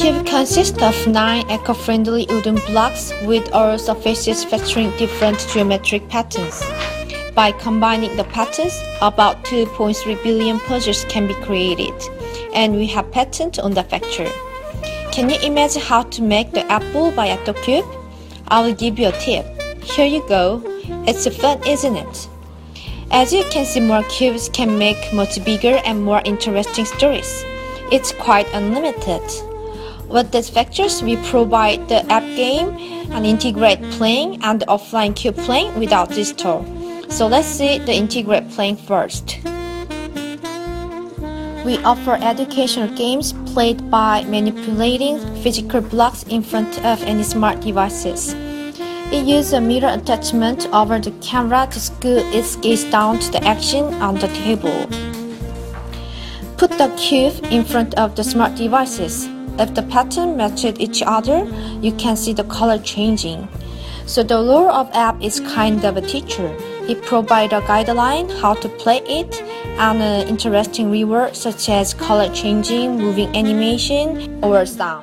The cube consists of nine eco-friendly wooden blocks with all surfaces featuring different geometric patterns. By combining the patterns, about 2.3 billion puzzles can be created, and we have patent on the factor. Can you imagine how to make the apple by a Cube? I will give you a tip. Here you go. It's fun, isn't it? As you can see, more cubes can make much bigger and more interesting stories. It's quite unlimited. With these factors, we provide the app game and integrate playing and offline cube playing without this tool. So let's see the integrate playing first. We offer educational games played by manipulating physical blocks in front of any smart devices. It uses a mirror attachment over the camera to scoot its gaze down to the action on the table. Put the cube in front of the smart devices. If the pattern matches each other, you can see the color changing. So the lure of app is kind of a teacher. It provides a guideline how to play it and an interesting reward such as color changing, moving animation, or sound.